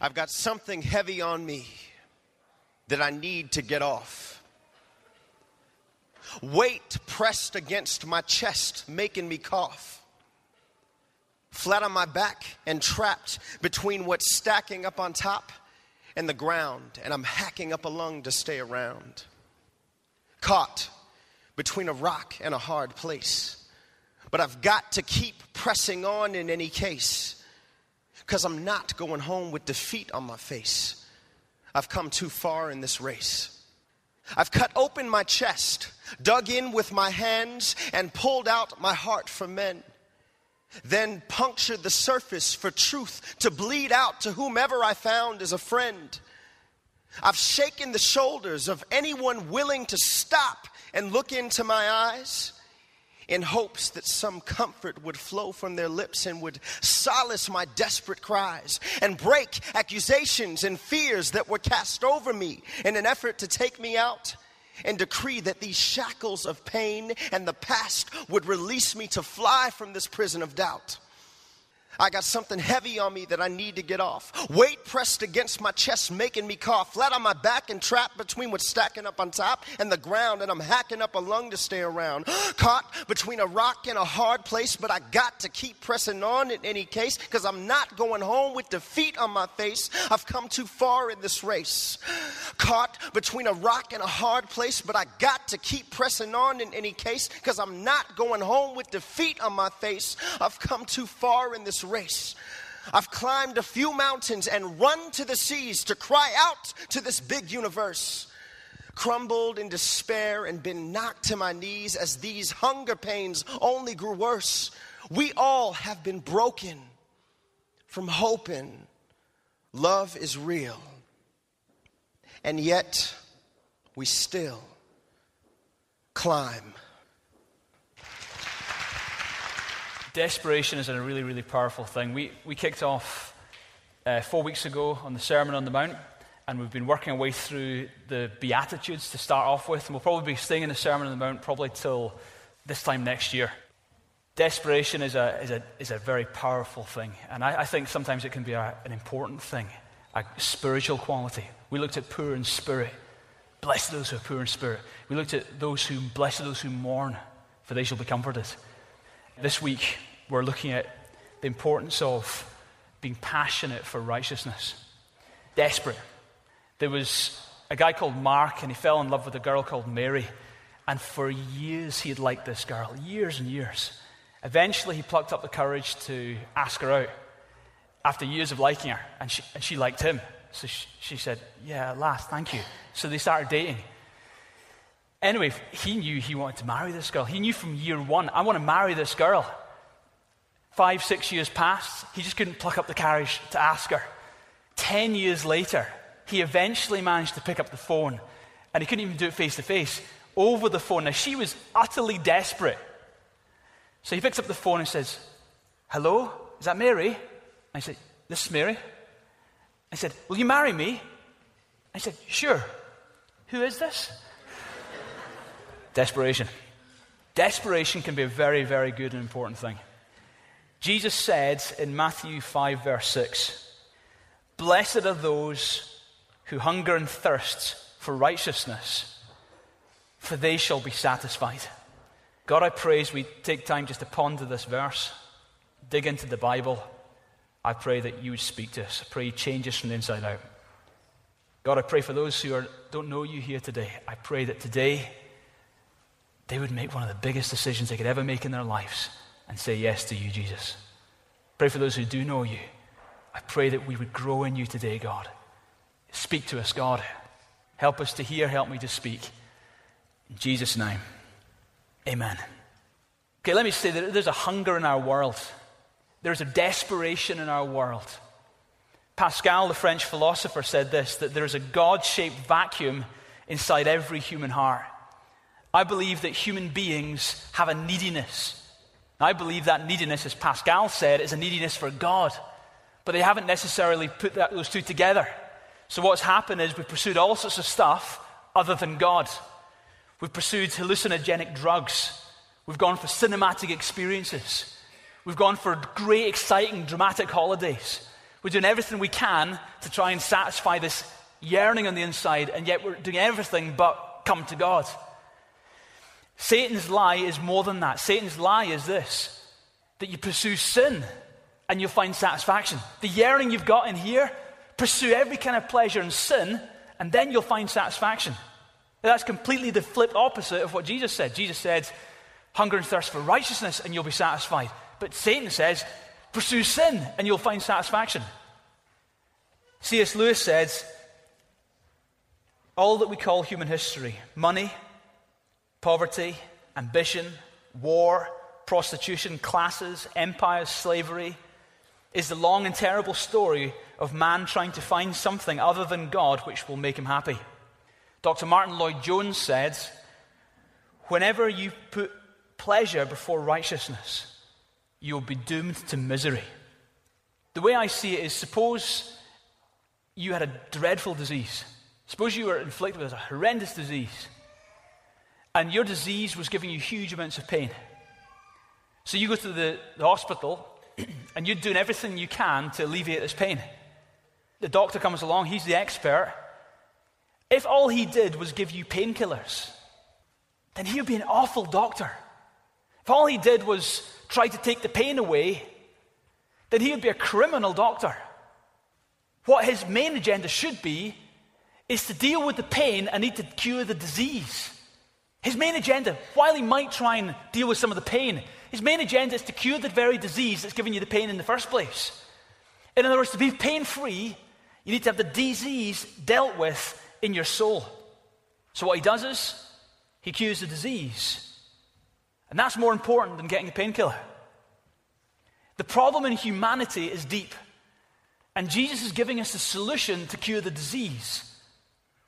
I've got something heavy on me that I need to get off. Weight pressed against my chest, making me cough. Flat on my back and trapped between what's stacking up on top and the ground, and I'm hacking up a lung to stay around. Caught between a rock and a hard place. But I've got to keep pressing on in any case because I'm not going home with defeat on my face. I've come too far in this race. I've cut open my chest, dug in with my hands, and pulled out my heart for men. Then punctured the surface for truth to bleed out to whomever I found as a friend. I've shaken the shoulders of anyone willing to stop and look into my eyes in hopes that some comfort would flow from their lips and would solace my desperate cries and break accusations and fears that were cast over me in an effort to take me out and decree that these shackles of pain and the past would release me to fly from this prison of doubt. I got something heavy on me that I need to get off. Weight pressed against my chest, making me cough. Flat on my back and trapped between what's stacking up on top and the ground, and I'm hacking up a lung to stay around. Caught between a rock and a hard place, but I got to keep pressing on in any case, because I'm not going home with defeat on my face. I've come too far in this race. Caught between a rock and a hard place, but I got to keep pressing on in any case, because I'm not going home with defeat on my face. I've come too far in this race. I've climbed a few mountains and run to the seas to cry out to this big universe. Crumbled in despair and been knocked to my knees as these hunger pains only grew worse. We all have been broken from hoping love is real. And yet, we still climb Desperation is a really, really powerful thing. We, we kicked off uh, four weeks ago on the Sermon on the Mount, and we've been working our way through the Beatitudes to start off with, and we'll probably be staying in the Sermon on the Mount probably till this time next year. Desperation is a, is a, is a very powerful thing, and I, I think sometimes it can be a, an important thing, a spiritual quality. We looked at poor in spirit. Blessed those who are poor in spirit. We looked at those who, blessed those who mourn, for they shall be comforted. This week, we're looking at the importance of being passionate for righteousness, desperate. There was a guy called Mark, and he fell in love with a girl called Mary. And for years, he had liked this girl, years and years. Eventually, he plucked up the courage to ask her out after years of liking her, and she, and she liked him. So she, said, Yeah, at last, thank you. So they started dating. Anyway, he knew he wanted to marry this girl. He knew from year one, I want to marry this girl. Five, six years passed. He just couldn't pluck up the courage to ask her. Ten years later, he eventually managed to pick up the phone, and he couldn't even do it face to face, over the phone. Now, she was utterly desperate. So he picks up the phone and says, Hello, is that Mary? I said, This is Mary. I said, Will you marry me? I said, Sure. Who is this? Desperation. Desperation can be a very, very good and important thing. Jesus said in Matthew 5, verse 6, Blessed are those who hunger and thirst for righteousness, for they shall be satisfied. God, I pray as we take time just to ponder this verse, dig into the Bible, I pray that you would speak to us. I pray you change us from the inside out. God, I pray for those who are, don't know you here today. I pray that today they would make one of the biggest decisions they could ever make in their lives and say yes to you, Jesus. Pray for those who do know you. I pray that we would grow in you today, God. Speak to us, God. Help us to hear, help me to speak. In Jesus' name, amen. Okay, let me say that there's a hunger in our world, there's a desperation in our world. Pascal, the French philosopher, said this that there's a God shaped vacuum inside every human heart. I believe that human beings have a neediness. I believe that neediness, as Pascal said, is a neediness for God. But they haven't necessarily put that, those two together. So what's happened is we've pursued all sorts of stuff other than God. We've pursued hallucinogenic drugs. We've gone for cinematic experiences. We've gone for great, exciting, dramatic holidays. We're doing everything we can to try and satisfy this yearning on the inside, and yet we're doing everything but come to God. Satan's lie is more than that. Satan's lie is this that you pursue sin and you'll find satisfaction. The yearning you've got in here, pursue every kind of pleasure and sin, and then you'll find satisfaction. That's completely the flip opposite of what Jesus said. Jesus said, hunger and thirst for righteousness, and you'll be satisfied. But Satan says, pursue sin, and you'll find satisfaction. C.S. Lewis says, all that we call human history money, poverty, ambition, war, prostitution, classes, empires, slavery is the long and terrible story of man trying to find something other than God which will make him happy. Dr. Martyn Lloyd-Jones said, Whenever you put pleasure before righteousness, you will be doomed to misery. The way I see it is suppose you had a dreadful disease. Suppose you were inflicted with a horrendous disease, and your disease was giving you huge amounts of pain. So you go to the, the hospital, and you're doing everything you can to alleviate this pain. The doctor comes along, he's the expert, if all he did was give you painkillers, then he would be an awful doctor. All he did was try to take the pain away, then he would be a criminal doctor. What his main agenda should be is to deal with the pain and need to cure the disease. His main agenda, while he might try and deal with some of the pain, his main agenda is to cure the very disease that's giving you the pain in the first place. In other words, to be pain free, you need to have the disease dealt with in your soul. So, what he does is he cures the disease. And that's more important than getting a painkiller. The problem in humanity is deep. And Jesus is giving us a solution to cure the disease.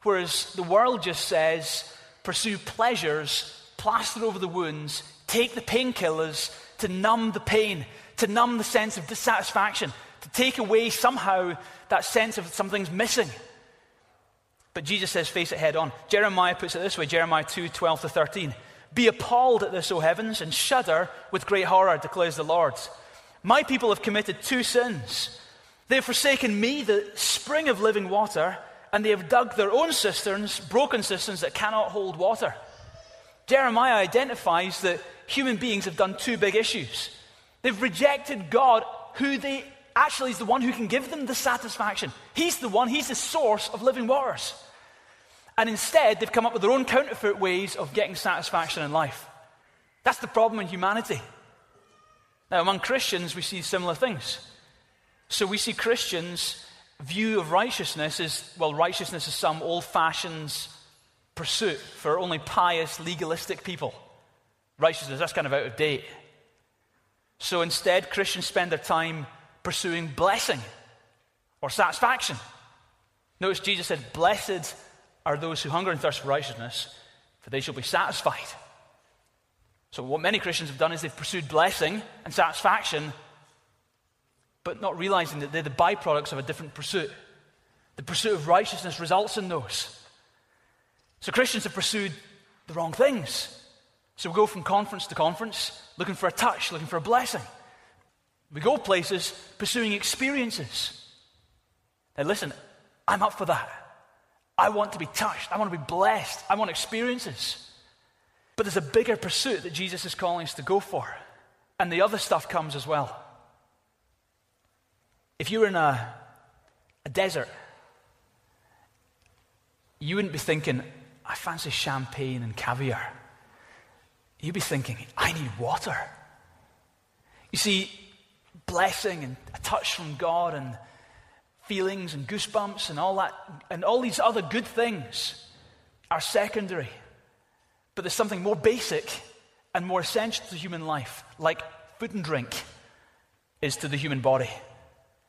Whereas the world just says, pursue pleasures, plaster over the wounds, take the painkillers to numb the pain, to numb the sense of dissatisfaction, to take away somehow that sense of something's missing. But Jesus says, face it head on. Jeremiah puts it this way Jeremiah 2 12 to 13. Be appalled at this, O heavens, and shudder with great horror, declares the Lord. My people have committed two sins. They have forsaken me, the spring of living water, and they have dug their own cisterns, broken cisterns that cannot hold water. Jeremiah identifies that human beings have done two big issues. They've rejected God, who they actually is the one who can give them the satisfaction. He's the one, he's the source of living waters. And instead, they've come up with their own counterfeit ways of getting satisfaction in life. That's the problem in humanity. Now, among Christians, we see similar things. So we see Christians' view of righteousness is well, righteousness is some old fashioned pursuit for only pious, legalistic people. Righteousness, that's kind of out of date. So instead, Christians spend their time pursuing blessing or satisfaction. Notice Jesus said, Blessed are those who hunger and thirst for righteousness, for they shall be satisfied. So, what many Christians have done is they've pursued blessing and satisfaction, but not realizing that they're the byproducts of a different pursuit. The pursuit of righteousness results in those. So, Christians have pursued the wrong things. So, we go from conference to conference looking for a touch, looking for a blessing. We go places pursuing experiences. Now, listen, I'm up for that. I want to be touched. I want to be blessed. I want experiences. But there's a bigger pursuit that Jesus is calling us to go for. And the other stuff comes as well. If you were in a, a desert, you wouldn't be thinking, I fancy champagne and caviar. You'd be thinking, I need water. You see, blessing and a touch from God and feelings and goosebumps and all that, and all these other good things are secondary. But there's something more basic and more essential to human life, like food and drink is to the human body.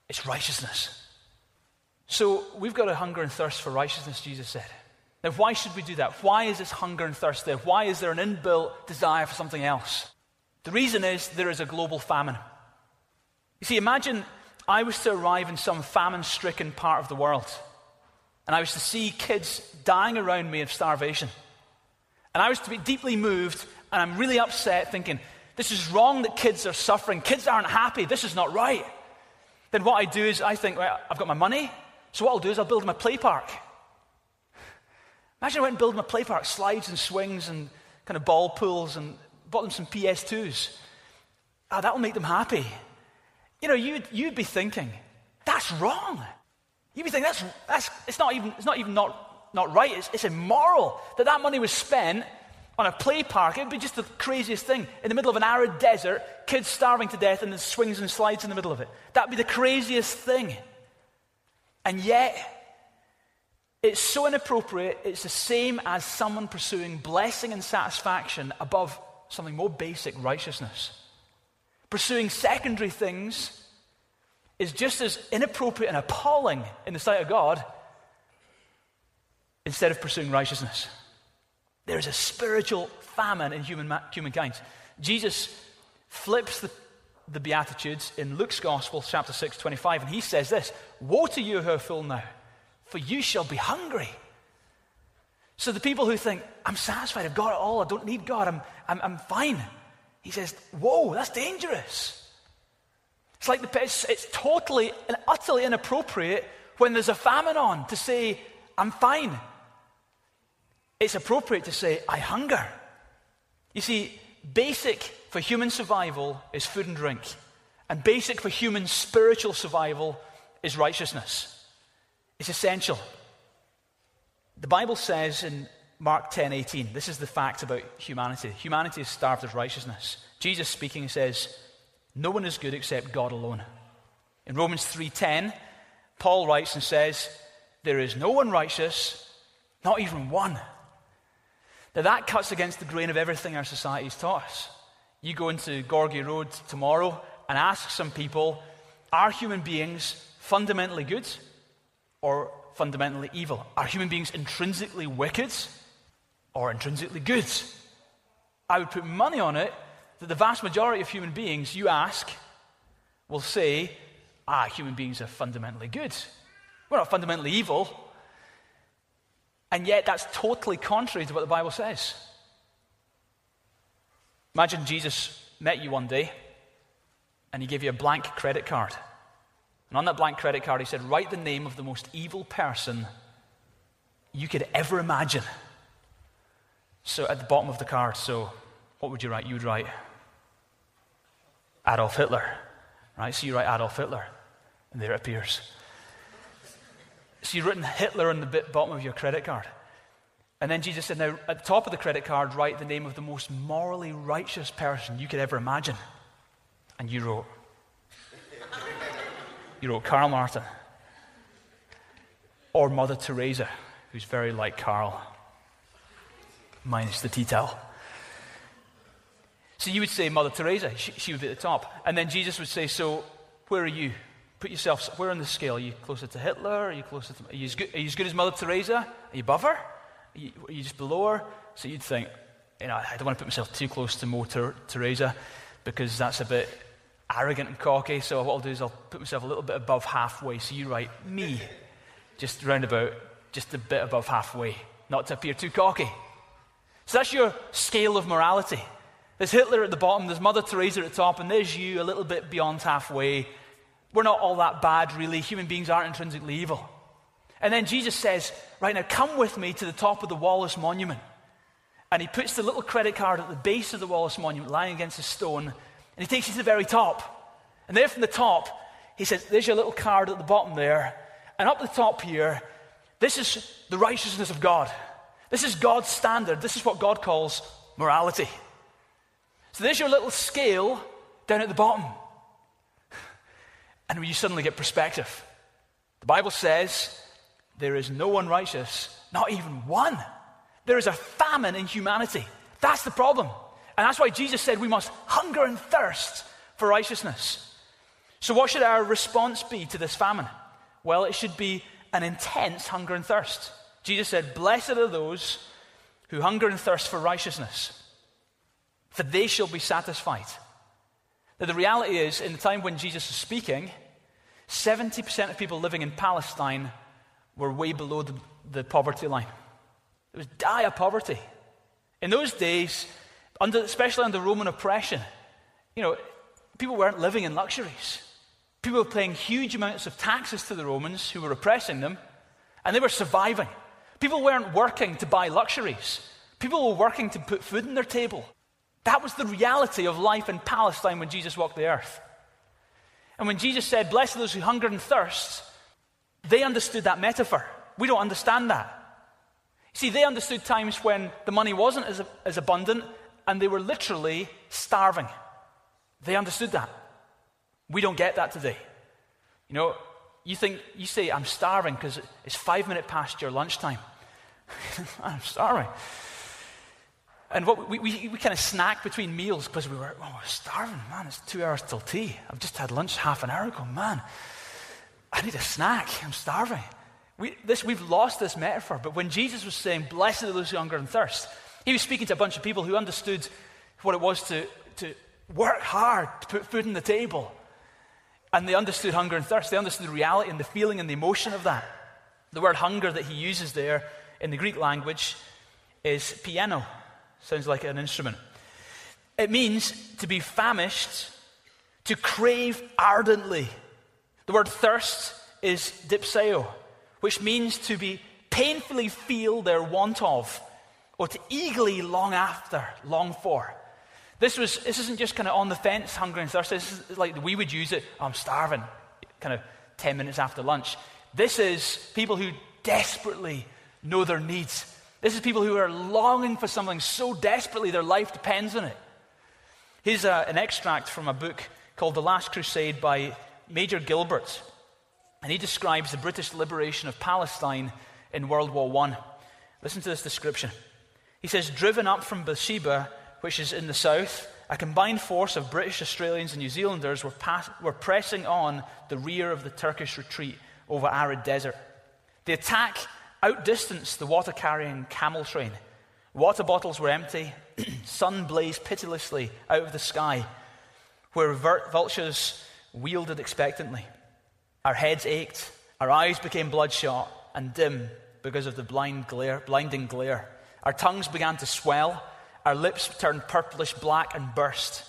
It's righteousness. So we've got a hunger and thirst for righteousness, Jesus said. Now, why should we do that? Why is this hunger and thirst there? Why is there an inbuilt desire for something else? The reason is there is a global famine. You see, imagine I was to arrive in some famine stricken part of the world, and I was to see kids dying around me of starvation. And I was to be deeply moved, and I'm really upset, thinking, this is wrong that kids are suffering. Kids aren't happy. This is not right. then what I do is I think, right, I've got my money, so what I'll do is I'll build a play park. Imagine I went and built a play park, slides and swings and kind of ball pools and bought them some PS2s. Ah, that'll make them happy. You know, you'd, you'd be thinking, that's wrong. You'd be thinking, that's, that's, it's not even, it's not, even not, not right. It's, it's immoral that that money was spent on a play park. It would be just the craziest thing. In the middle of an arid desert, kids starving to death, and there's swings and slides in the middle of it. That would be the craziest thing. And yet, it's so inappropriate, it's the same as someone pursuing blessing and satisfaction above something more basic righteousness. Pursuing secondary things is just as inappropriate and appalling in the sight of God instead of pursuing righteousness. There is a spiritual famine in human, humankind. Jesus flips the, the Beatitudes in Luke's Gospel, chapter 6, 25, and he says this Woe to you who are full now, for you shall be hungry. So the people who think, I'm satisfied, I've got it all, I don't need God, I'm, I'm, I'm fine. He says, Whoa, that's dangerous. It's like the, it's, it's totally and utterly inappropriate when there's a famine on to say, I'm fine. It's appropriate to say, I hunger. You see, basic for human survival is food and drink, and basic for human spiritual survival is righteousness. It's essential. The Bible says in Mark 10 18, this is the fact about humanity. Humanity is starved of righteousness. Jesus speaking says, no one is good except God alone. In Romans 3:10, Paul writes and says, "There is no one righteous, not even one." Now that cuts against the grain of everything our society has taught us. You go into Gorgie Road tomorrow and ask some people, are human beings fundamentally good or fundamentally evil? Are human beings intrinsically wicked or intrinsically good? I would put money on it that the vast majority of human beings you ask will say, ah, human beings are fundamentally good. We're not fundamentally evil. And yet, that's totally contrary to what the Bible says. Imagine Jesus met you one day and he gave you a blank credit card. And on that blank credit card, he said, Write the name of the most evil person you could ever imagine. So at the bottom of the card, so what would you write? You would write Adolf Hitler. Right? So you write Adolf Hitler, and there it appears. So you've written Hitler on the bottom of your credit card. And then Jesus said, Now, at the top of the credit card, write the name of the most morally righteous person you could ever imagine. And you wrote, You wrote Karl Martin. Or Mother Teresa, who's very like Karl, minus the tea towel. So you would say Mother Teresa, she, she, would be at the top. And then Jesus would say, So where are you? Put yourself, where on the scale? Are you closer to Hitler? Are you closer to, are you as good, are you as, good as Mother Teresa? Are you above her? Are you, are you, just below her? So you'd think, you know, I don't want to put myself too close to Mother Teresa because that's a bit arrogant and cocky. So what I'll do is I'll put myself a little bit above halfway. So you write me, just round about, just a bit above halfway, not to appear too cocky. So that's your scale of morality. There's Hitler at the bottom, there's Mother Teresa at the top, and there's you a little bit beyond halfway. We're not all that bad, really. Human beings aren't intrinsically evil. And then Jesus says, Right now, come with me to the top of the Wallace Monument. And he puts the little credit card at the base of the Wallace Monument, lying against a stone, and he takes you to the very top. And there from the top, he says, There's your little card at the bottom there. And up the top here, this is the righteousness of God. This is God's standard. This is what God calls morality. So there's your little scale down at the bottom. And you suddenly get perspective. The Bible says there is no one righteous, not even one. There is a famine in humanity. That's the problem. And that's why Jesus said we must hunger and thirst for righteousness. So, what should our response be to this famine? Well, it should be an intense hunger and thirst. Jesus said, Blessed are those who hunger and thirst for righteousness, for they shall be satisfied. Now, the reality is, in the time when Jesus was speaking, 70% of people living in Palestine were way below the, the poverty line. It was dire poverty. In those days, under, especially under Roman oppression, you know, people weren't living in luxuries. People were paying huge amounts of taxes to the Romans who were oppressing them, and they were surviving. People weren't working to buy luxuries, people were working to put food on their table. That was the reality of life in Palestine when Jesus walked the earth. And when Jesus said, Blessed are those who hunger and thirst, they understood that metaphor. We don't understand that. See, they understood times when the money wasn't as, as abundant and they were literally starving. They understood that. We don't get that today. You know, you think, you say, I'm starving because it's five minutes past your lunchtime. I'm starving. And what we, we, we kind of snack between meals because we were, oh, we're starving, man. It's two hours till tea. I've just had lunch half an hour ago. Man, I need a snack. I'm starving. We, this, we've lost this metaphor. But when Jesus was saying, Blessed are those who hunger and thirst, he was speaking to a bunch of people who understood what it was to, to work hard to put food on the table. And they understood hunger and thirst. They understood the reality and the feeling and the emotion of that. The word hunger that he uses there in the Greek language is piano. Sounds like an instrument. It means to be famished, to crave ardently. The word thirst is dipseo, which means to be painfully feel their want of, or to eagerly long after, long for. This, was, this isn't just kind of on the fence, hunger and thirst. This is like we would use it, I'm starving, kind of 10 minutes after lunch. This is people who desperately know their needs. This is people who are longing for something so desperately their life depends on it. Here's a, an extract from a book called The Last Crusade by Major Gilbert. And he describes the British liberation of Palestine in World War I. Listen to this description. He says, Driven up from Beersheba, which is in the south, a combined force of British, Australians, and New Zealanders were, pass- were pressing on the rear of the Turkish retreat over arid desert. The attack outdistanced the water carrying camel train. Water bottles were empty, sun blazed pitilessly out of the sky, where vultures wielded expectantly. Our heads ached, our eyes became bloodshot and dim because of the blind glare, blinding glare. Our tongues began to swell, our lips turned purplish black and burst.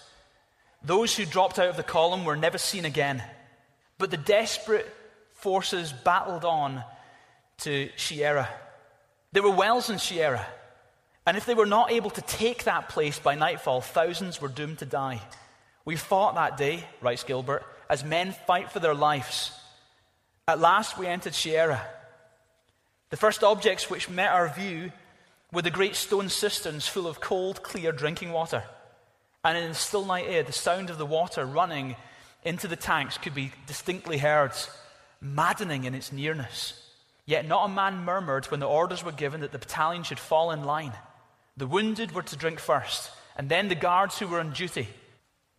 Those who dropped out of the column were never seen again. But the desperate forces battled on to Sheria. There were wells in Sheria. And if they were not able to take that place by nightfall, thousands were doomed to die. We fought that day, writes Gilbert, as men fight for their lives. At last we entered Sheria. The first objects which met our view were the great stone cisterns full of cold, clear drinking water. And in the still night air, the sound of the water running into the tanks could be distinctly heard, maddening in its nearness. Yet not a man murmured when the orders were given that the battalion should fall in line. The wounded were to drink first, and then the guards who were on duty.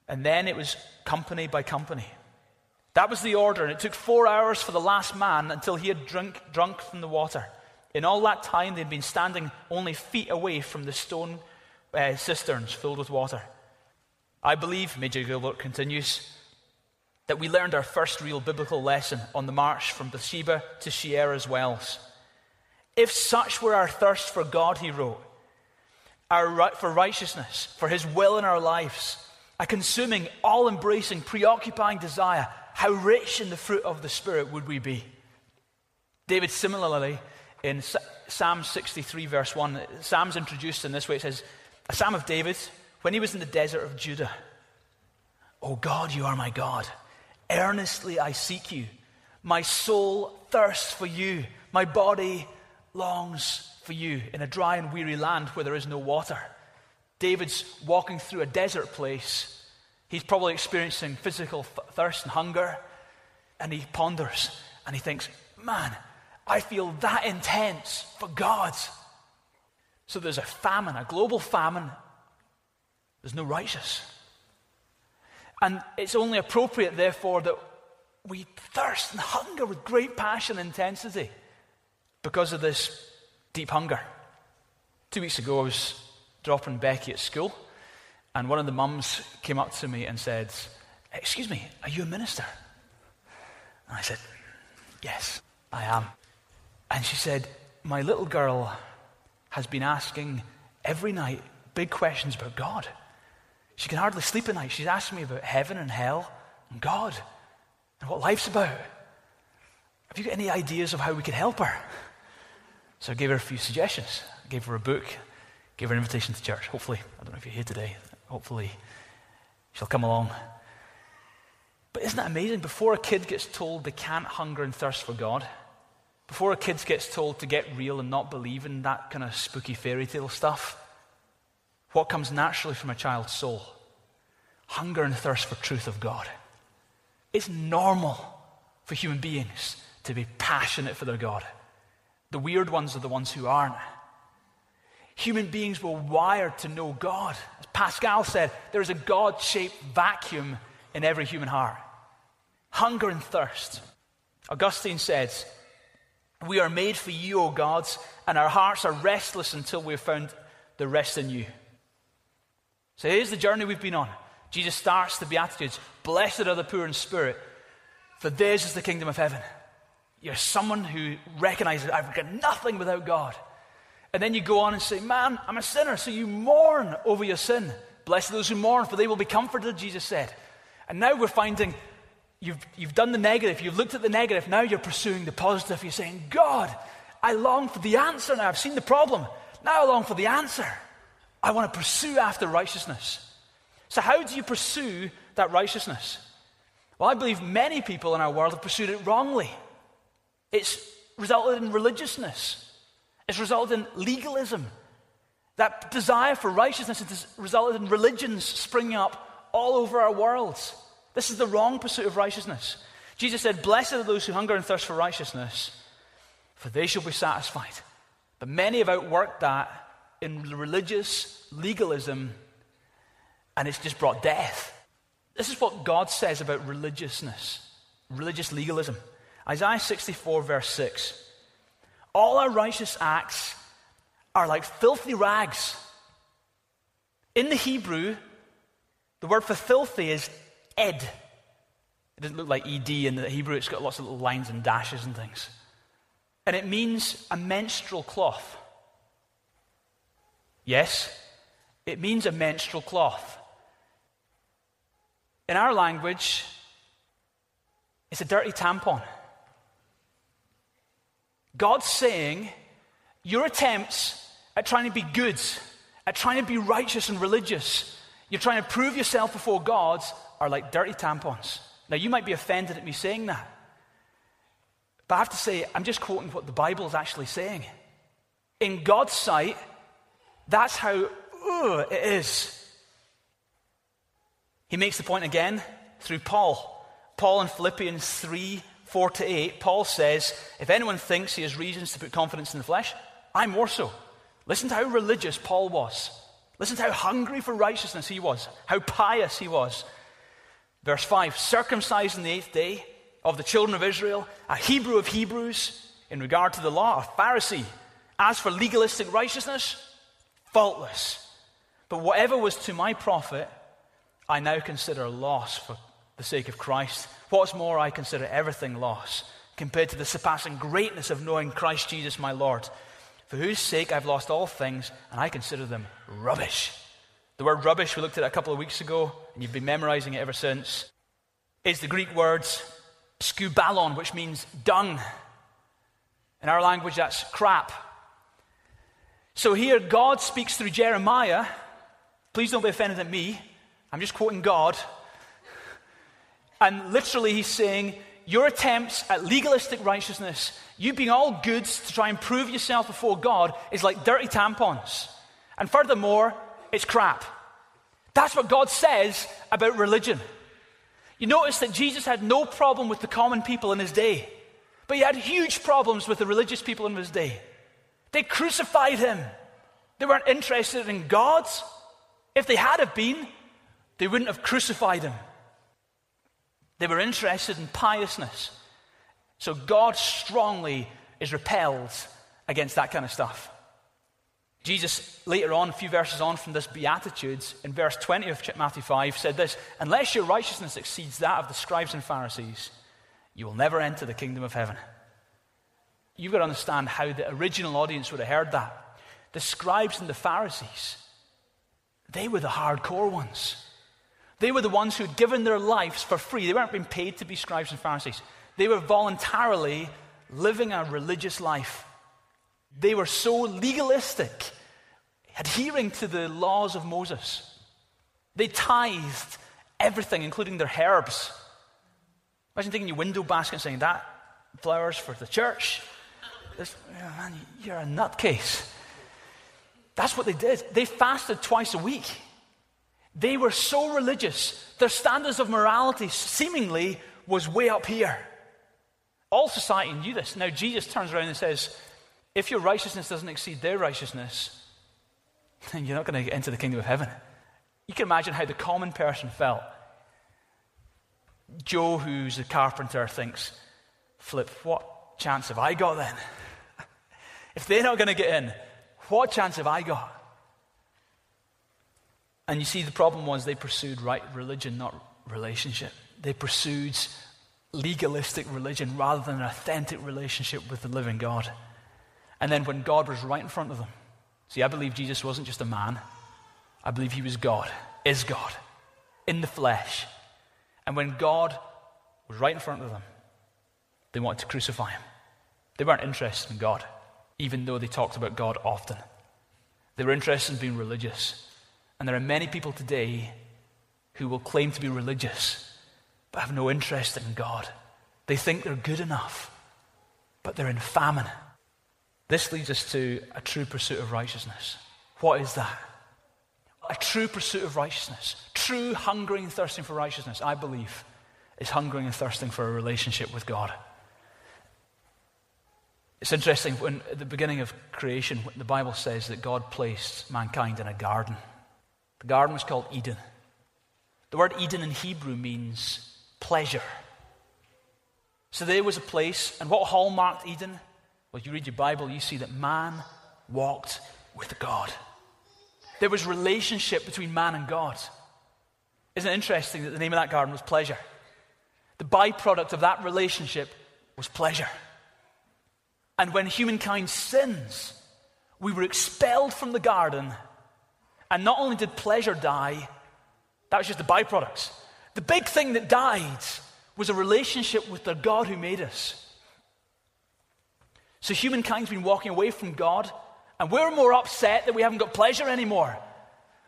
And then it was company by company. That was the order, and it took four hours for the last man until he had drunk, drunk from the water. In all that time, they'd been standing only feet away from the stone uh, cisterns filled with water. I believe, Major Gilbert continues, that we learned our first real biblical lesson on the march from Beersheba to Sheria's wells. If such were our thirst for God, he wrote, our, for righteousness, for his will in our lives, a consuming, all embracing, preoccupying desire, how rich in the fruit of the Spirit would we be? David, similarly, in Psalm 63, verse 1, Psalm's introduced in this way it says, A psalm of David when he was in the desert of Judah. Oh God, you are my God. Earnestly I seek you. My soul thirsts for you. My body longs for you in a dry and weary land where there is no water. David's walking through a desert place. He's probably experiencing physical thirst and hunger. And he ponders and he thinks, man, I feel that intense for God. So there's a famine, a global famine. There's no righteous. And it's only appropriate, therefore, that we thirst and hunger with great passion and intensity because of this deep hunger. Two weeks ago, I was dropping Becky at school, and one of the mums came up to me and said, Excuse me, are you a minister? And I said, Yes, I am. And she said, My little girl has been asking every night big questions about God. She can hardly sleep at night. She's asking me about heaven and hell and God. and what life's about. Have you got any ideas of how we could help her? So I gave her a few suggestions. I gave her a book, gave her an invitation to church. Hopefully, I don't know if you're here today, hopefully she'll come along. But isn't that amazing? Before a kid gets told they can't hunger and thirst for God, before a kid gets told to get real and not believe in that kind of spooky fairy tale stuff, what comes naturally from a child's soul? Hunger and thirst for truth of God. It's normal for human beings to be passionate for their God. The weird ones are the ones who aren't. Human beings were wired to know God. As Pascal said, there is a God shaped vacuum in every human heart. Hunger and thirst. Augustine says, We are made for you, O gods, and our hearts are restless until we have found the rest in you. So here's the journey we've been on. Jesus starts the Beatitudes Blessed are the poor in spirit, for theirs is the kingdom of heaven. You're someone who recognizes, I've got nothing without God. And then you go on and say, Man, I'm a sinner. So you mourn over your sin. Blessed those who mourn, for they will be comforted, Jesus said. And now we're finding you've, you've done the negative, you've looked at the negative, now you're pursuing the positive. You're saying, God, I long for the answer now. I've seen the problem. Now I long for the answer. I want to pursue after righteousness. So, how do you pursue that righteousness? Well, I believe many people in our world have pursued it wrongly. It's resulted in religiousness, it's resulted in legalism. That desire for righteousness has resulted in religions springing up all over our worlds. This is the wrong pursuit of righteousness. Jesus said, Blessed are those who hunger and thirst for righteousness, for they shall be satisfied. But many have outworked that in religious legalism, and it's just brought death. This is what God says about religiousness, religious legalism. Isaiah 64, verse 6. All our righteous acts are like filthy rags. In the Hebrew, the word for filthy is ed. It doesn't look like ed in the Hebrew, it's got lots of little lines and dashes and things. And it means a menstrual cloth. Yes, it means a menstrual cloth. In our language, it's a dirty tampon. God's saying, your attempts at trying to be good, at trying to be righteous and religious, you're trying to prove yourself before God, are like dirty tampons. Now, you might be offended at me saying that. But I have to say, I'm just quoting what the Bible is actually saying. In God's sight, that's how it is. He makes the point again through Paul. Paul in Philippians 3 4 to 8, Paul says, If anyone thinks he has reasons to put confidence in the flesh, I more so. Listen to how religious Paul was. Listen to how hungry for righteousness he was, how pious he was. Verse 5 circumcised in the eighth day of the children of Israel, a Hebrew of Hebrews, in regard to the law, a Pharisee. As for legalistic righteousness, faultless. But whatever was to my profit, I now consider loss for the sake of Christ. What's more, I consider everything loss compared to the surpassing greatness of knowing Christ Jesus my Lord, for whose sake I've lost all things, and I consider them rubbish. The word rubbish, we looked at it a couple of weeks ago, and you've been memorizing it ever since, is the Greek word skubalon, which means dung. In our language, that's crap. So here, God speaks through Jeremiah. Please don't be offended at me. I'm just quoting God. And literally, he's saying, Your attempts at legalistic righteousness, you being all good to try and prove yourself before God, is like dirty tampons. And furthermore, it's crap. That's what God says about religion. You notice that Jesus had no problem with the common people in his day, but he had huge problems with the religious people in his day. They crucified him. They weren't interested in God. If they had have been, they wouldn't have crucified him. They were interested in piousness. So God strongly is repelled against that kind of stuff. Jesus, later on, a few verses on from this Beatitudes, in verse 20 of Matthew 5, said this Unless your righteousness exceeds that of the scribes and Pharisees, you will never enter the kingdom of heaven. You've got to understand how the original audience would have heard that. The scribes and the Pharisees, they were the hardcore ones. They were the ones who had given their lives for free. They weren't being paid to be scribes and Pharisees. They were voluntarily living a religious life. They were so legalistic, adhering to the laws of Moses. They tithed everything, including their herbs. Imagine taking your window basket and saying, That flowers for the church. This, man, you're a nutcase. That's what they did. They fasted twice a week. They were so religious. Their standards of morality seemingly was way up here. All society knew this. Now Jesus turns around and says, if your righteousness doesn't exceed their righteousness, then you're not going to get into the kingdom of heaven. You can imagine how the common person felt. Joe, who's a carpenter, thinks, Flip, what chance have I got then? If they're not going to get in, what chance have I got? And you see, the problem was they pursued right religion, not relationship. They pursued legalistic religion rather than an authentic relationship with the living God. And then when God was right in front of them, see, I believe Jesus wasn't just a man, I believe he was God, is God, in the flesh. And when God was right in front of them, they wanted to crucify him. They weren't interested in God, even though they talked about God often. They were interested in being religious. And there are many people today who will claim to be religious but have no interest in God. They think they're good enough, but they're in famine. This leads us to a true pursuit of righteousness. What is that? A true pursuit of righteousness, true hungering and thirsting for righteousness, I believe, is hungering and thirsting for a relationship with God. It's interesting, when at the beginning of creation, the Bible says that God placed mankind in a garden. The garden was called Eden. The word Eden in Hebrew means pleasure. So there was a place, and what hallmarked Eden? Well, you read your Bible, you see that man walked with God. There was relationship between man and God. Isn't it interesting that the name of that garden was pleasure? The byproduct of that relationship was pleasure. And when humankind sins, we were expelled from the garden. And not only did pleasure die, that was just the byproducts. The big thing that died was a relationship with the God who made us. So humankind's been walking away from God, and we're more upset that we haven't got pleasure anymore.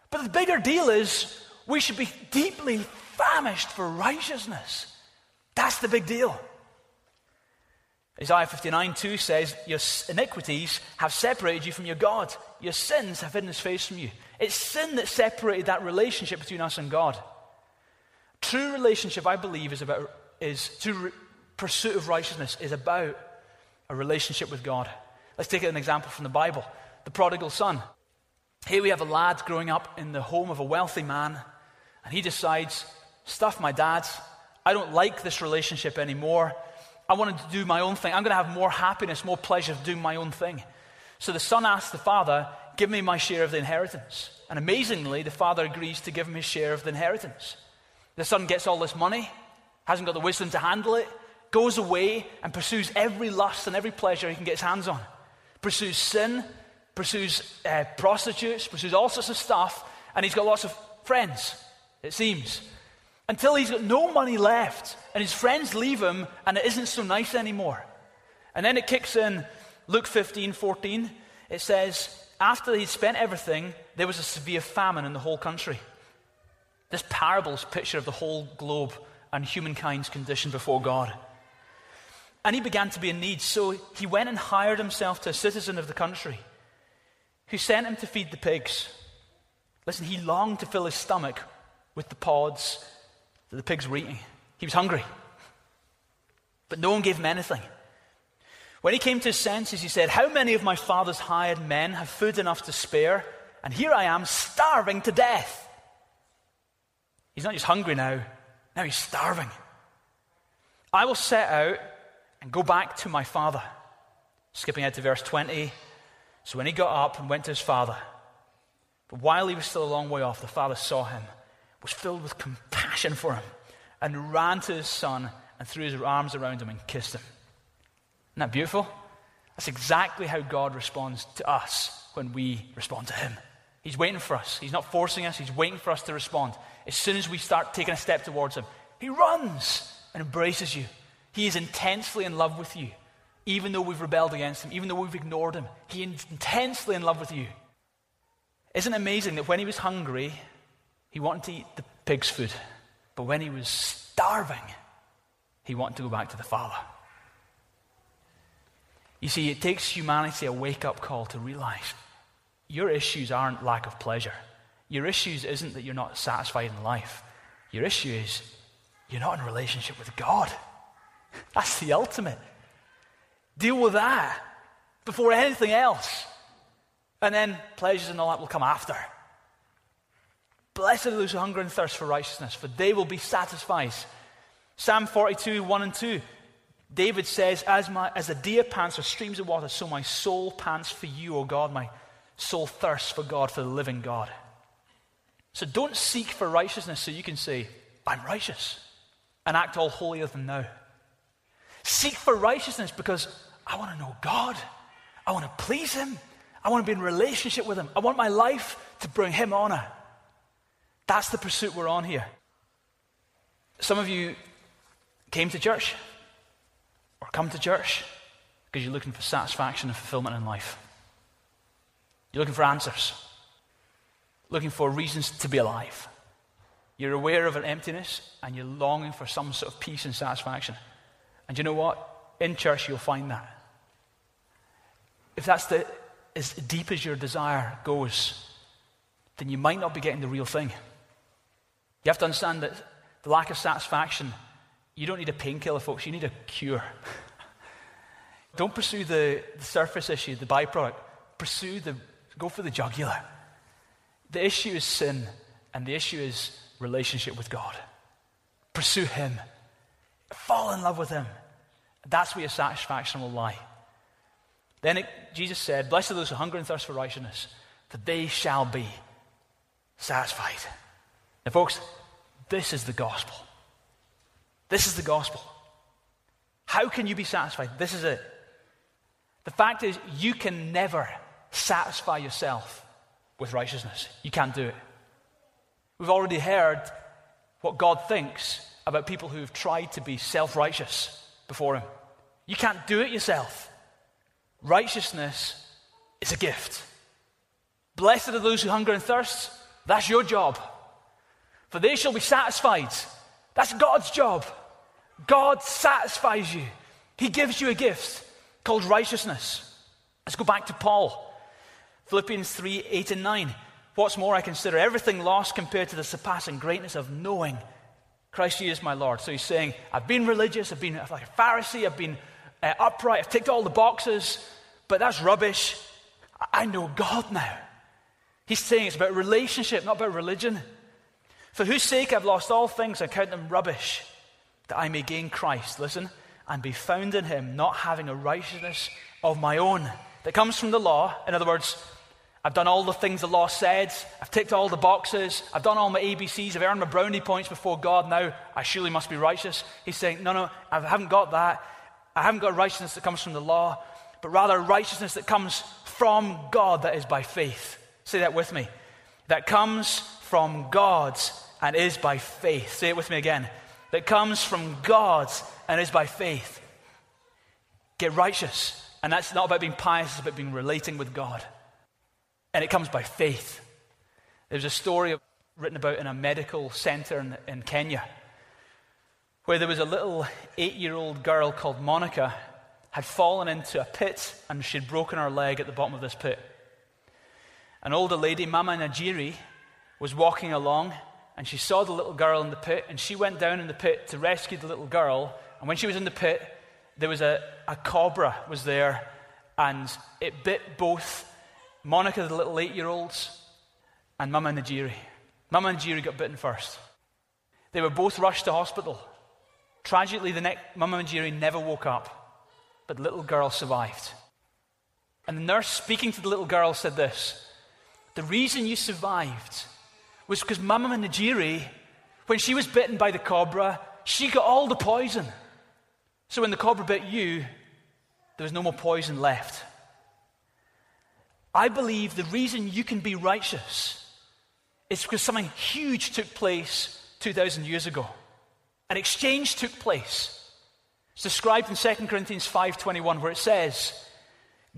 But the bigger deal is we should be deeply famished for righteousness. That's the big deal. Isaiah 59 2 says, Your iniquities have separated you from your God. Your sins have hidden his face from you. It's sin that separated that relationship between us and God. True relationship, I believe, is about, is true pursuit of righteousness is about a relationship with God. Let's take an example from the Bible the prodigal son. Here we have a lad growing up in the home of a wealthy man, and he decides, Stuff my dad's. I don't like this relationship anymore. I wanted to do my own thing. I'm going to have more happiness, more pleasure doing my own thing. So the son asks the father, Give me my share of the inheritance. And amazingly, the father agrees to give him his share of the inheritance. The son gets all this money, hasn't got the wisdom to handle it, goes away and pursues every lust and every pleasure he can get his hands on. Pursues sin, pursues uh, prostitutes, pursues all sorts of stuff, and he's got lots of friends, it seems until he's got no money left and his friends leave him and it isn't so nice anymore. And then it kicks in Luke 15, 14. It says, after he'd spent everything, there was a severe famine in the whole country. This parable's picture of the whole globe and humankind's condition before God. And he began to be in need, so he went and hired himself to a citizen of the country who sent him to feed the pigs. Listen, he longed to fill his stomach with the pods that the pigs were eating. He was hungry. But no one gave him anything. When he came to his senses, he said, How many of my father's hired men have food enough to spare? And here I am, starving to death. He's not just hungry now, now he's starving. I will set out and go back to my father. Skipping ahead to verse 20. So when he got up and went to his father, but while he was still a long way off, the father saw him was filled with compassion for him and ran to his son and threw his arms around him and kissed him. Isn't that beautiful? That's exactly how God responds to us when we respond to him. He's waiting for us. He's not forcing us, He's waiting for us to respond. As soon as we start taking a step towards Him, He runs and embraces you. He is intensely in love with you, even though we've rebelled against Him, even though we've ignored Him. He is intensely in love with you. Isn't it amazing that when He was hungry, He wanted to eat the pig's food, but when He was starving, He wanted to go back to the Father. You see, it takes humanity a wake up call to realize your issues aren't lack of pleasure. Your issues isn't that you're not satisfied in life. Your issue is you're not in relationship with God. That's the ultimate. Deal with that before anything else. And then pleasures and all that will come after. Blessed are those who hunger and thirst for righteousness, for they will be satisfied. Psalm 42, 1 and 2. David says, As, my, as a deer pants for streams of water, so my soul pants for you, O God. My soul thirsts for God, for the living God. So don't seek for righteousness so you can say, I'm righteous, and act all holier than thou. Seek for righteousness because I want to know God. I want to please Him. I want to be in relationship with Him. I want my life to bring Him honor. That's the pursuit we're on here. Some of you came to church or come to church because you're looking for satisfaction and fulfillment in life. You're looking for answers, looking for reasons to be alive. You're aware of an emptiness and you're longing for some sort of peace and satisfaction. And you know what? In church, you'll find that. If that's the, as deep as your desire goes, then you might not be getting the real thing. You have to understand that the lack of satisfaction, you don't need a painkiller, folks, you need a cure. don't pursue the, the surface issue, the byproduct. Pursue the, go for the jugular. The issue is sin, and the issue is relationship with God. Pursue Him. Fall in love with Him. That's where your satisfaction will lie. Then it, Jesus said, Blessed are those who hunger and thirst for righteousness, for they shall be satisfied. Now, folks, this is the gospel. This is the gospel. How can you be satisfied? This is it. The fact is, you can never satisfy yourself with righteousness. You can't do it. We've already heard what God thinks about people who've tried to be self righteous before Him. You can't do it yourself. Righteousness is a gift. Blessed are those who hunger and thirst. That's your job. For they shall be satisfied. That's God's job. God satisfies you. He gives you a gift called righteousness. Let's go back to Paul. Philippians 3 8 and 9. What's more, I consider everything lost compared to the surpassing greatness of knowing Christ Jesus my Lord. So he's saying, I've been religious, I've been like a Pharisee, I've been uh, upright, I've ticked all the boxes, but that's rubbish. I know God now. He's saying it's about relationship, not about religion. For whose sake I've lost all things and count them rubbish, that I may gain Christ, listen, and be found in him, not having a righteousness of my own that comes from the law. In other words, I've done all the things the law said. I've ticked all the boxes. I've done all my ABCs. I've earned my brownie points before God. Now I surely must be righteous. He's saying, No, no, I haven't got that. I haven't got righteousness that comes from the law, but rather righteousness that comes from God that is by faith. Say that with me. That comes from God and is by faith. Say it with me again. That comes from God and is by faith. Get righteous. And that's not about being pious, it's about being relating with God and it comes by faith. There's a story written about in a medical center in, in Kenya where there was a little eight year old girl called Monica had fallen into a pit and she'd broken her leg at the bottom of this pit. An older lady, Mama Njeri, was walking along and she saw the little girl in the pit and she went down in the pit to rescue the little girl. And when she was in the pit, there was a, a cobra was there and it bit both Monica, the little eight year olds, and Mama Njeri. Mama Njeri got bitten first. They were both rushed to hospital. Tragically, the next, Mama Njeri never woke up, but the little girl survived. And the nurse speaking to the little girl said this The reason you survived was because Mama Njeri, when she was bitten by the cobra, she got all the poison. So when the cobra bit you, there was no more poison left. I believe the reason you can be righteous is because something huge took place 2,000 years ago. An exchange took place. It's described in 2 Corinthians 5:21 where it says,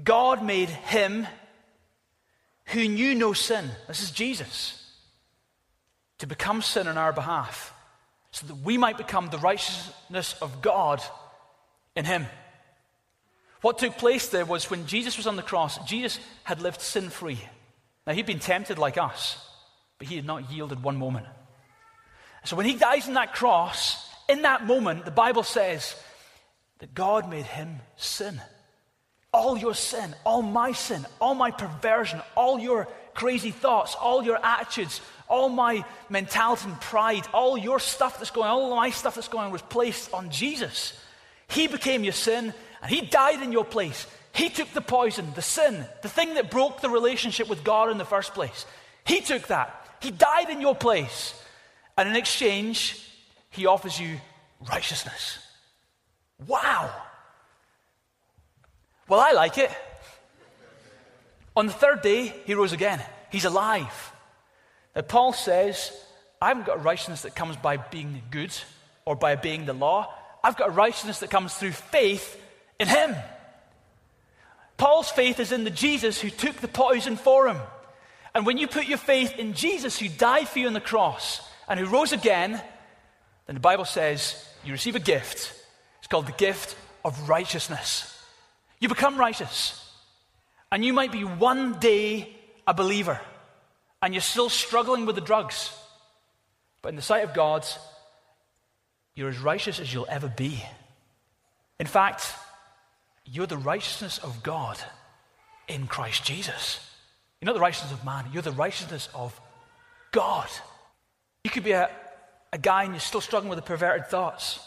God made him who knew no sin, this is Jesus, to become sin on our behalf, so that we might become the righteousness of God in him. What took place there was when Jesus was on the cross, Jesus had lived sin free. Now, he'd been tempted like us, but he had not yielded one moment. So, when he dies on that cross, in that moment, the Bible says that God made him sin. All your sin, all my sin, all my perversion, all your crazy thoughts, all your attitudes, all my mentality and pride, all your stuff that's going on, all my stuff that's going on was placed on Jesus. He became your sin and He died in your place. He took the poison, the sin, the thing that broke the relationship with God in the first place. He took that. He died in your place. And in exchange, He offers you righteousness. Wow. Well, I like it. On the third day, He rose again. He's alive. Paul says, I haven't got a righteousness that comes by being good or by obeying the law. I've got a righteousness that comes through faith in Him. Paul's faith is in the Jesus who took the poison for him. And when you put your faith in Jesus who died for you on the cross and who rose again, then the Bible says you receive a gift. It's called the gift of righteousness. You become righteous. And you might be one day a believer and you're still struggling with the drugs. But in the sight of God, you're as righteous as you'll ever be. In fact, you're the righteousness of God in Christ Jesus. You're not the righteousness of man, you're the righteousness of God. You could be a, a guy and you're still struggling with the perverted thoughts.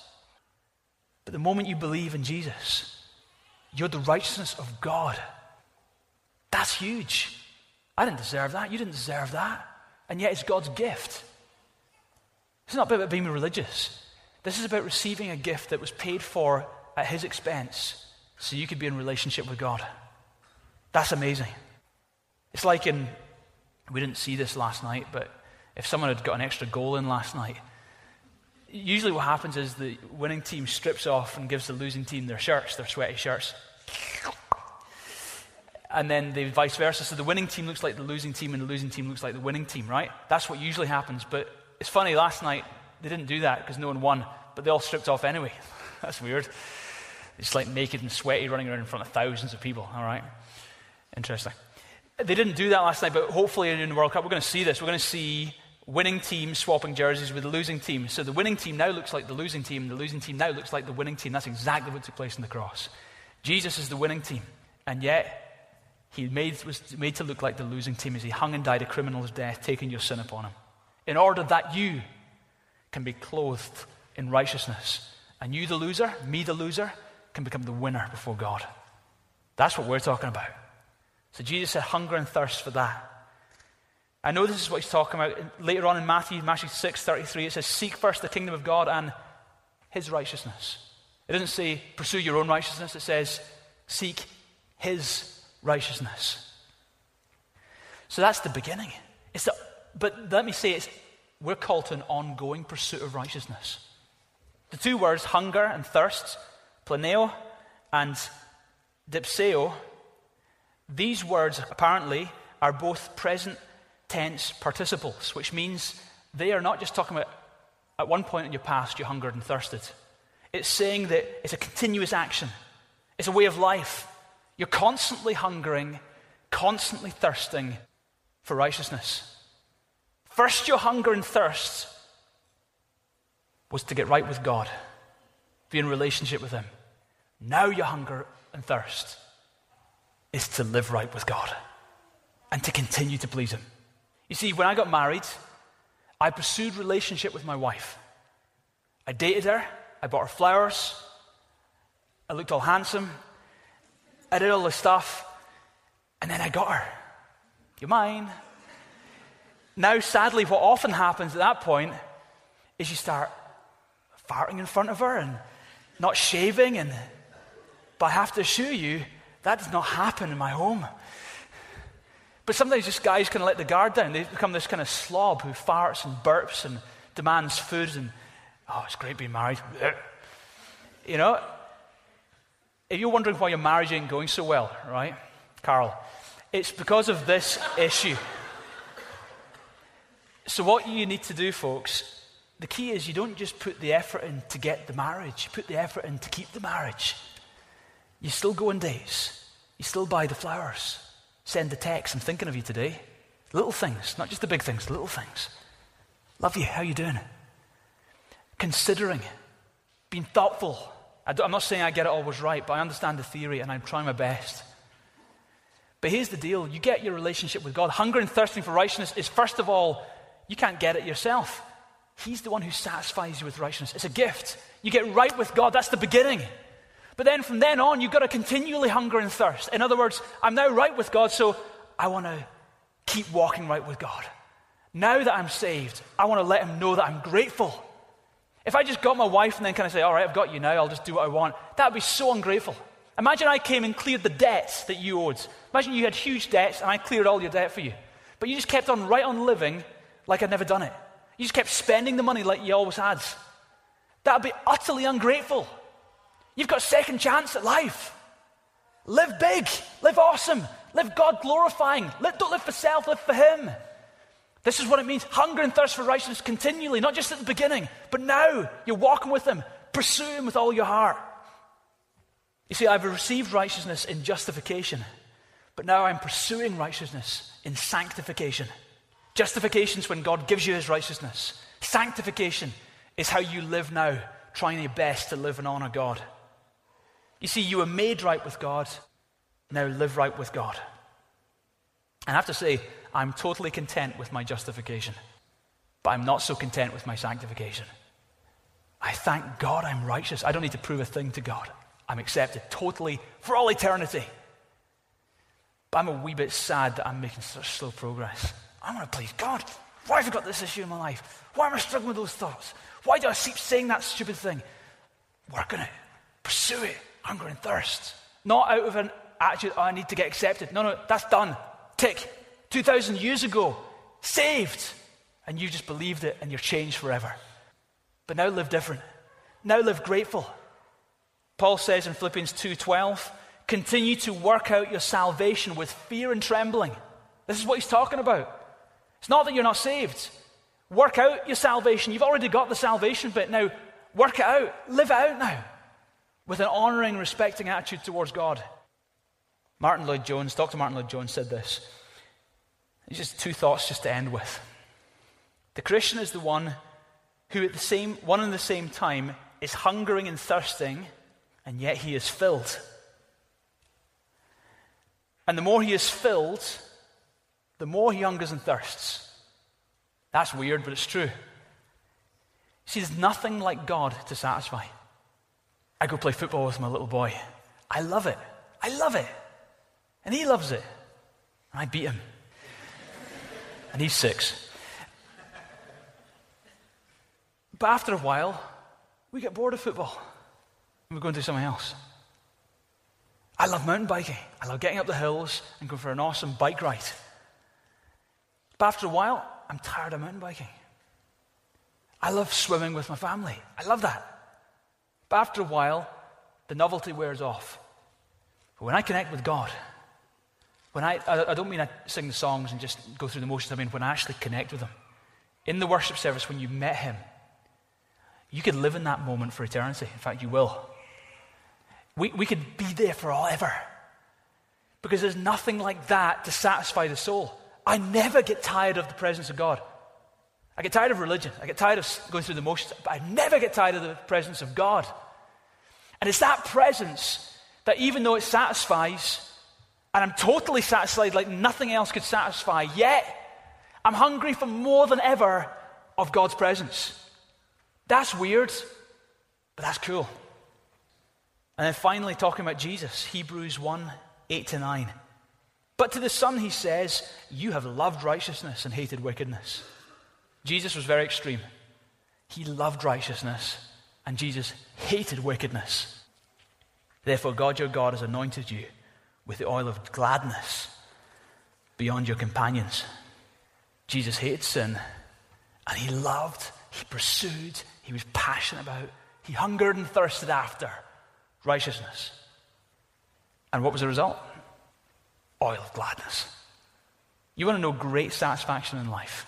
But the moment you believe in Jesus, you're the righteousness of God. That's huge. I didn't deserve that. You didn't deserve that. And yet it's God's gift. It's not about being religious. This is about receiving a gift that was paid for at His expense so you could be in relationship with God. That's amazing. It's like in, we didn't see this last night, but if someone had got an extra goal in last night, usually what happens is the winning team strips off and gives the losing team their shirts, their sweaty shirts. And then the vice versa. So the winning team looks like the losing team, and the losing team looks like the winning team, right? That's what usually happens. But it's funny, last night they didn't do that because no one won, but they all stripped off anyway. That's weird. It's like naked and sweaty running around in front of thousands of people, all right? Interesting. They didn't do that last night, but hopefully in the World Cup, we're going to see this. We're going to see winning teams swapping jerseys with the losing team. So the winning team now looks like the losing team, the losing team now looks like the winning team. That's exactly what took place in the cross. Jesus is the winning team, and yet he made, was made to look like the losing team as he hung and died a criminal's death, taking your sin upon him, in order that you can be clothed in righteousness. And you, the loser, me, the loser, can become the winner before God. That's what we're talking about. So Jesus said, hunger and thirst for that. I know this is what he's talking about. Later on in Matthew, Matthew 6 33, it says, Seek first the kingdom of God and his righteousness. It doesn't say, Pursue your own righteousness. It says, Seek his righteousness. So that's the beginning. It's the, but let me say, it's, we're called to an ongoing pursuit of righteousness. The two words, hunger and thirst, planeo and dipsao, these words apparently are both present tense participles, which means they are not just talking about at one point in your past you hungered and thirsted. It's saying that it's a continuous action, it's a way of life. You're constantly hungering, constantly thirsting for righteousness. First, your hunger and thirst was to get right with God, be in relationship with Him. Now, your hunger and thirst is to live right with God and to continue to please Him. You see, when I got married, I pursued relationship with my wife. I dated her, I bought her flowers, I looked all handsome, I did all the stuff, and then I got her. You're mine. Now, sadly, what often happens at that point is you start farting in front of her and not shaving, and but I have to assure you that does not happen in my home. But sometimes just guys kind of let the guard down. They become this kind of slob who farts and burps and demands food and, oh, it's great being married. You know, if you're wondering why your marriage ain't going so well, right, Carl, it's because of this issue. So, what you need to do, folks, the key is you don't just put the effort in to get the marriage, you put the effort in to keep the marriage. You still go on dates, you still buy the flowers, send the text, I'm thinking of you today. Little things, not just the big things, little things. Love you, how you doing? Considering, being thoughtful. I am not saying I get it always right, but I understand the theory and I'm trying my best. But here's the deal you get your relationship with God. Hunger and thirsting for righteousness is, first of all, you can't get it yourself. He's the one who satisfies you with righteousness. It's a gift. You get right with God, that's the beginning. But then from then on, you've got to continually hunger and thirst. In other words, I'm now right with God, so I want to keep walking right with God. Now that I'm saved, I want to let Him know that I'm grateful. If I just got my wife and then kind of say, All right, I've got you now, I'll just do what I want, that would be so ungrateful. Imagine I came and cleared the debts that you owed. Imagine you had huge debts and I cleared all your debt for you. But you just kept on right on living like I'd never done it. You just kept spending the money like you always had. That would be utterly ungrateful. You've got a second chance at life. Live big, live awesome, live God glorifying. Don't live for self, live for Him. This is what it means hunger and thirst for righteousness continually, not just at the beginning, but now you're walking with Him. Pursue Him with all your heart. You see, I've received righteousness in justification, but now I'm pursuing righteousness in sanctification. Justification is when God gives you His righteousness, sanctification is how you live now, trying your best to live and honor God. You see, you were made right with God. Now live right with God. And I have to say, I'm totally content with my justification, but I'm not so content with my sanctification. I thank God I'm righteous. I don't need to prove a thing to God. I'm accepted totally for all eternity. But I'm a wee bit sad that I'm making such slow progress. I want to please God. Why have I got this issue in my life? Why am I struggling with those thoughts? Why do I keep saying that stupid thing? Work on it. Pursue it hunger and thirst. Not out of an attitude, oh, I need to get accepted. No, no, that's done. Tick. 2,000 years ago, saved. And you just believed it and you're changed forever. But now live different. Now live grateful. Paul says in Philippians 2:12, continue to work out your salvation with fear and trembling. This is what he's talking about. It's not that you're not saved. Work out your salvation. You've already got the salvation bit. Now, work it out. Live it out now with an honoring, respecting attitude towards God. Martyn Lloyd-Jones, Dr. Martyn Lloyd-Jones said this. Just two thoughts just to end with. The Christian is the one who at the same one and the same time is hungering and thirsting, and yet he is filled. And the more he is filled, the more he hungers and thirsts. That's weird, but it's true. See, there's nothing like God to satisfy. I go play football with my little boy. I love it. I love it. And he loves it. And I beat him. And he's six. But after a while, we get bored of football and we go and do something else. I love mountain biking. I love getting up the hills and going for an awesome bike ride. But after a while, I'm tired of mountain biking. I love swimming with my family. I love that. But after a while, the novelty wears off. But when I connect with God, when I, I, don't mean I sing the songs and just go through the motions, I mean when I actually connect with Him. In the worship service, when you met Him, you could live in that moment for eternity. In fact, you will. We, we could be there forever. Because there's nothing like that to satisfy the soul. I never get tired of the presence of God. I get tired of religion. I get tired of going through the motions, but I never get tired of the presence of God. And it's that presence that, even though it satisfies, and I'm totally satisfied like nothing else could satisfy, yet I'm hungry for more than ever of God's presence. That's weird, but that's cool. And then finally, talking about Jesus, Hebrews 1 8 to 9. But to the Son, he says, You have loved righteousness and hated wickedness. Jesus was very extreme. He loved righteousness, and Jesus hated wickedness. Therefore, God your God has anointed you with the oil of gladness beyond your companions. Jesus hated sin, and he loved, he pursued, he was passionate about, he hungered and thirsted after righteousness. And what was the result? Oil of gladness. You want to know great satisfaction in life?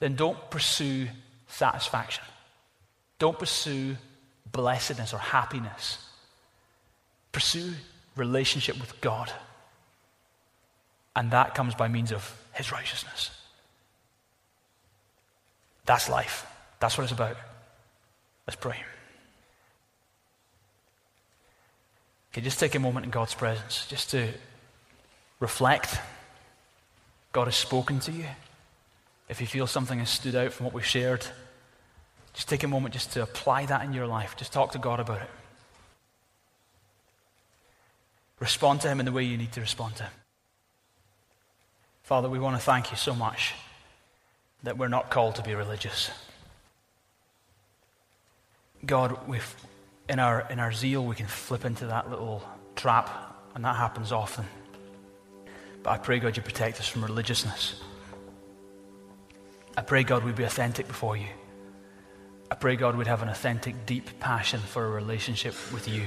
Then don't pursue satisfaction. Don't pursue blessedness or happiness. Pursue relationship with God. And that comes by means of His righteousness. That's life. That's what it's about. Let's pray. Okay, just take a moment in God's presence just to reflect. God has spoken to you. If you feel something has stood out from what we've shared, just take a moment just to apply that in your life. Just talk to God about it. Respond to Him in the way you need to respond to Him. Father, we want to thank you so much that we're not called to be religious. God, in, our, in our zeal, we can flip into that little trap, and that happens often. But I pray, God, you protect us from religiousness. I pray, God, we'd be authentic before you. I pray, God, we'd have an authentic, deep passion for a relationship with you.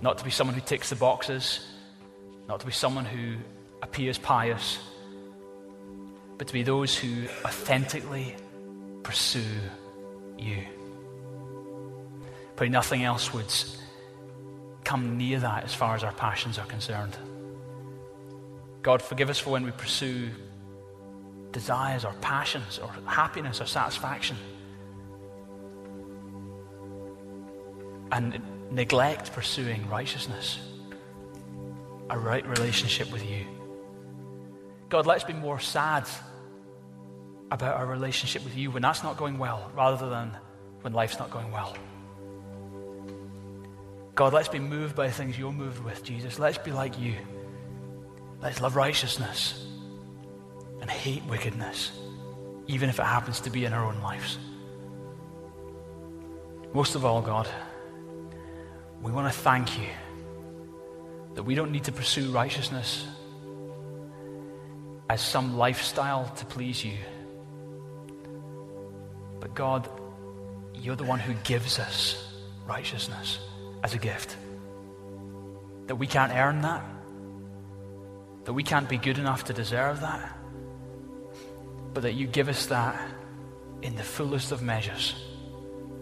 Not to be someone who ticks the boxes, not to be someone who appears pious, but to be those who authentically pursue you. Pray nothing else would come near that as far as our passions are concerned. God, forgive us for when we pursue desires or passions or happiness or satisfaction and neglect pursuing righteousness, a right relationship with you. God, let's be more sad about our relationship with you when that's not going well rather than when life's not going well. God, let's be moved by things you're moved with, Jesus. Let's be like you. Let's love righteousness and hate wickedness, even if it happens to be in our own lives. Most of all, God, we want to thank you that we don't need to pursue righteousness as some lifestyle to please you. But God, you're the one who gives us righteousness as a gift. That we can't earn that. That we can't be good enough to deserve that. But that you give us that in the fullest of measures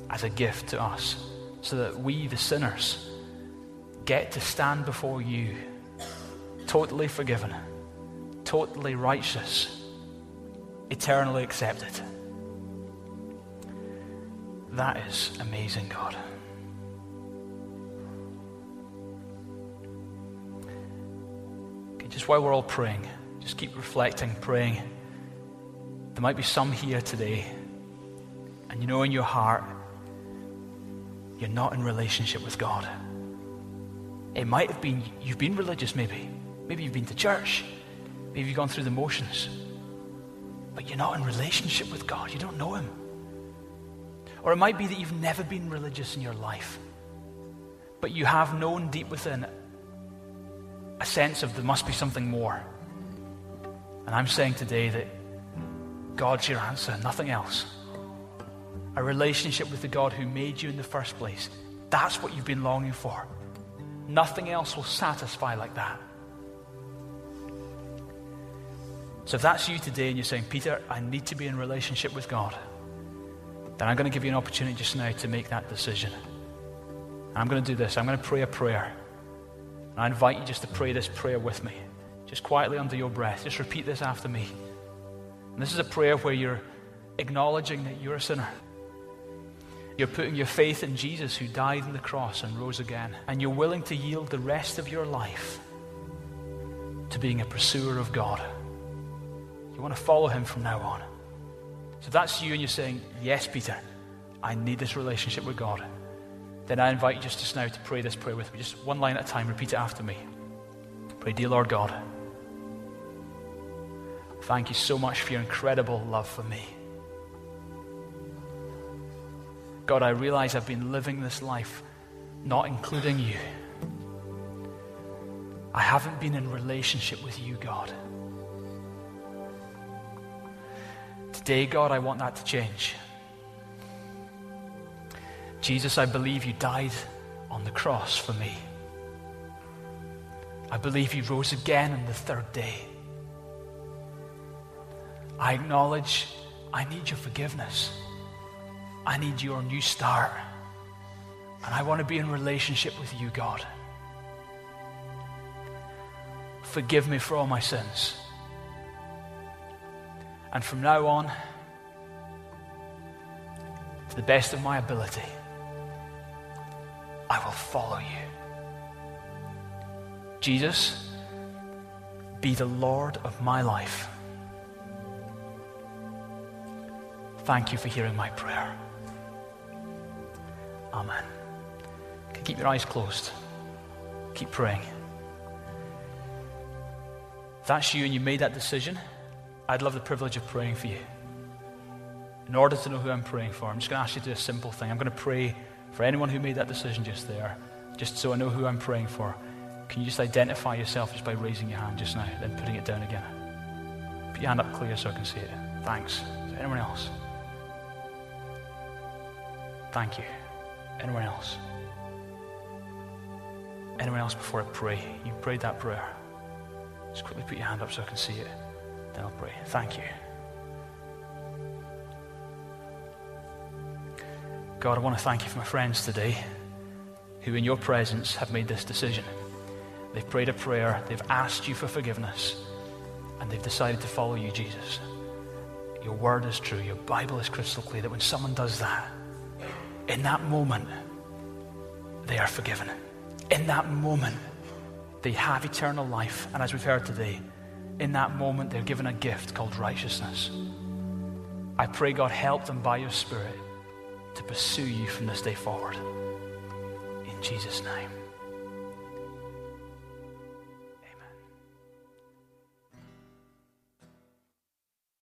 as a gift to us. So that we, the sinners, get to stand before you totally forgiven totally righteous, eternally accepted. That is amazing, God. Okay, just while we're all praying, just keep reflecting, praying. There might be some here today, and you know in your heart, you're not in relationship with God. It might have been, you've been religious maybe. Maybe you've been to church. Maybe you've gone through the motions, but you're not in relationship with God. You don't know Him. Or it might be that you've never been religious in your life, but you have known deep within a sense of there must be something more. And I'm saying today that God's your answer, nothing else. A relationship with the God who made you in the first place. That's what you've been longing for. Nothing else will satisfy like that. So if that's you today and you're saying, Peter, I need to be in relationship with God, then I'm going to give you an opportunity just now to make that decision. I'm going to do this. I'm going to pray a prayer. And I invite you just to pray this prayer with me, just quietly under your breath. Just repeat this after me. And this is a prayer where you're acknowledging that you're a sinner. You're putting your faith in Jesus who died on the cross and rose again. And you're willing to yield the rest of your life to being a pursuer of God. You want to follow him from now on. So if that's you and you're saying, Yes, Peter, I need this relationship with God, then I invite you just, just now to pray this prayer with me. Just one line at a time. Repeat it after me. Pray, Dear Lord God, thank you so much for your incredible love for me. God, I realize I've been living this life not including you. I haven't been in relationship with you, God. Today, God, I want that to change. Jesus, I believe you died on the cross for me. I believe you rose again on the third day. I acknowledge I need your forgiveness. I need your new start. And I want to be in relationship with you, God. Forgive me for all my sins. And from now on, to the best of my ability, I will follow you. Jesus, be the Lord of my life. Thank you for hearing my prayer. Amen. Keep your eyes closed. Keep praying. If that's you and you made that decision, I'd love the privilege of praying for you. In order to know who I'm praying for, I'm just going to ask you to do a simple thing. I'm going to pray for anyone who made that decision just there, just so I know who I'm praying for. Can you just identify yourself just by raising your hand just now, then putting it down again? Put your hand up clear so I can see it. Thanks. anyone else? Thank you. Anyone else? Anyone else before I pray? You prayed that prayer. Just quickly put your hand up so I can see it. Then I'll pray. Thank you. God, I want to thank you for my friends today who, in your presence, have made this decision. They've prayed a prayer, they've asked you for forgiveness, and they've decided to follow you, Jesus. Your word is true, your Bible is crystal clear that when someone does that, in that moment, they are forgiven. In that moment, they have eternal life. And as we've heard today, in that moment, they're given a gift called righteousness. I pray, God, help them by your Spirit to pursue you from this day forward. In Jesus' name.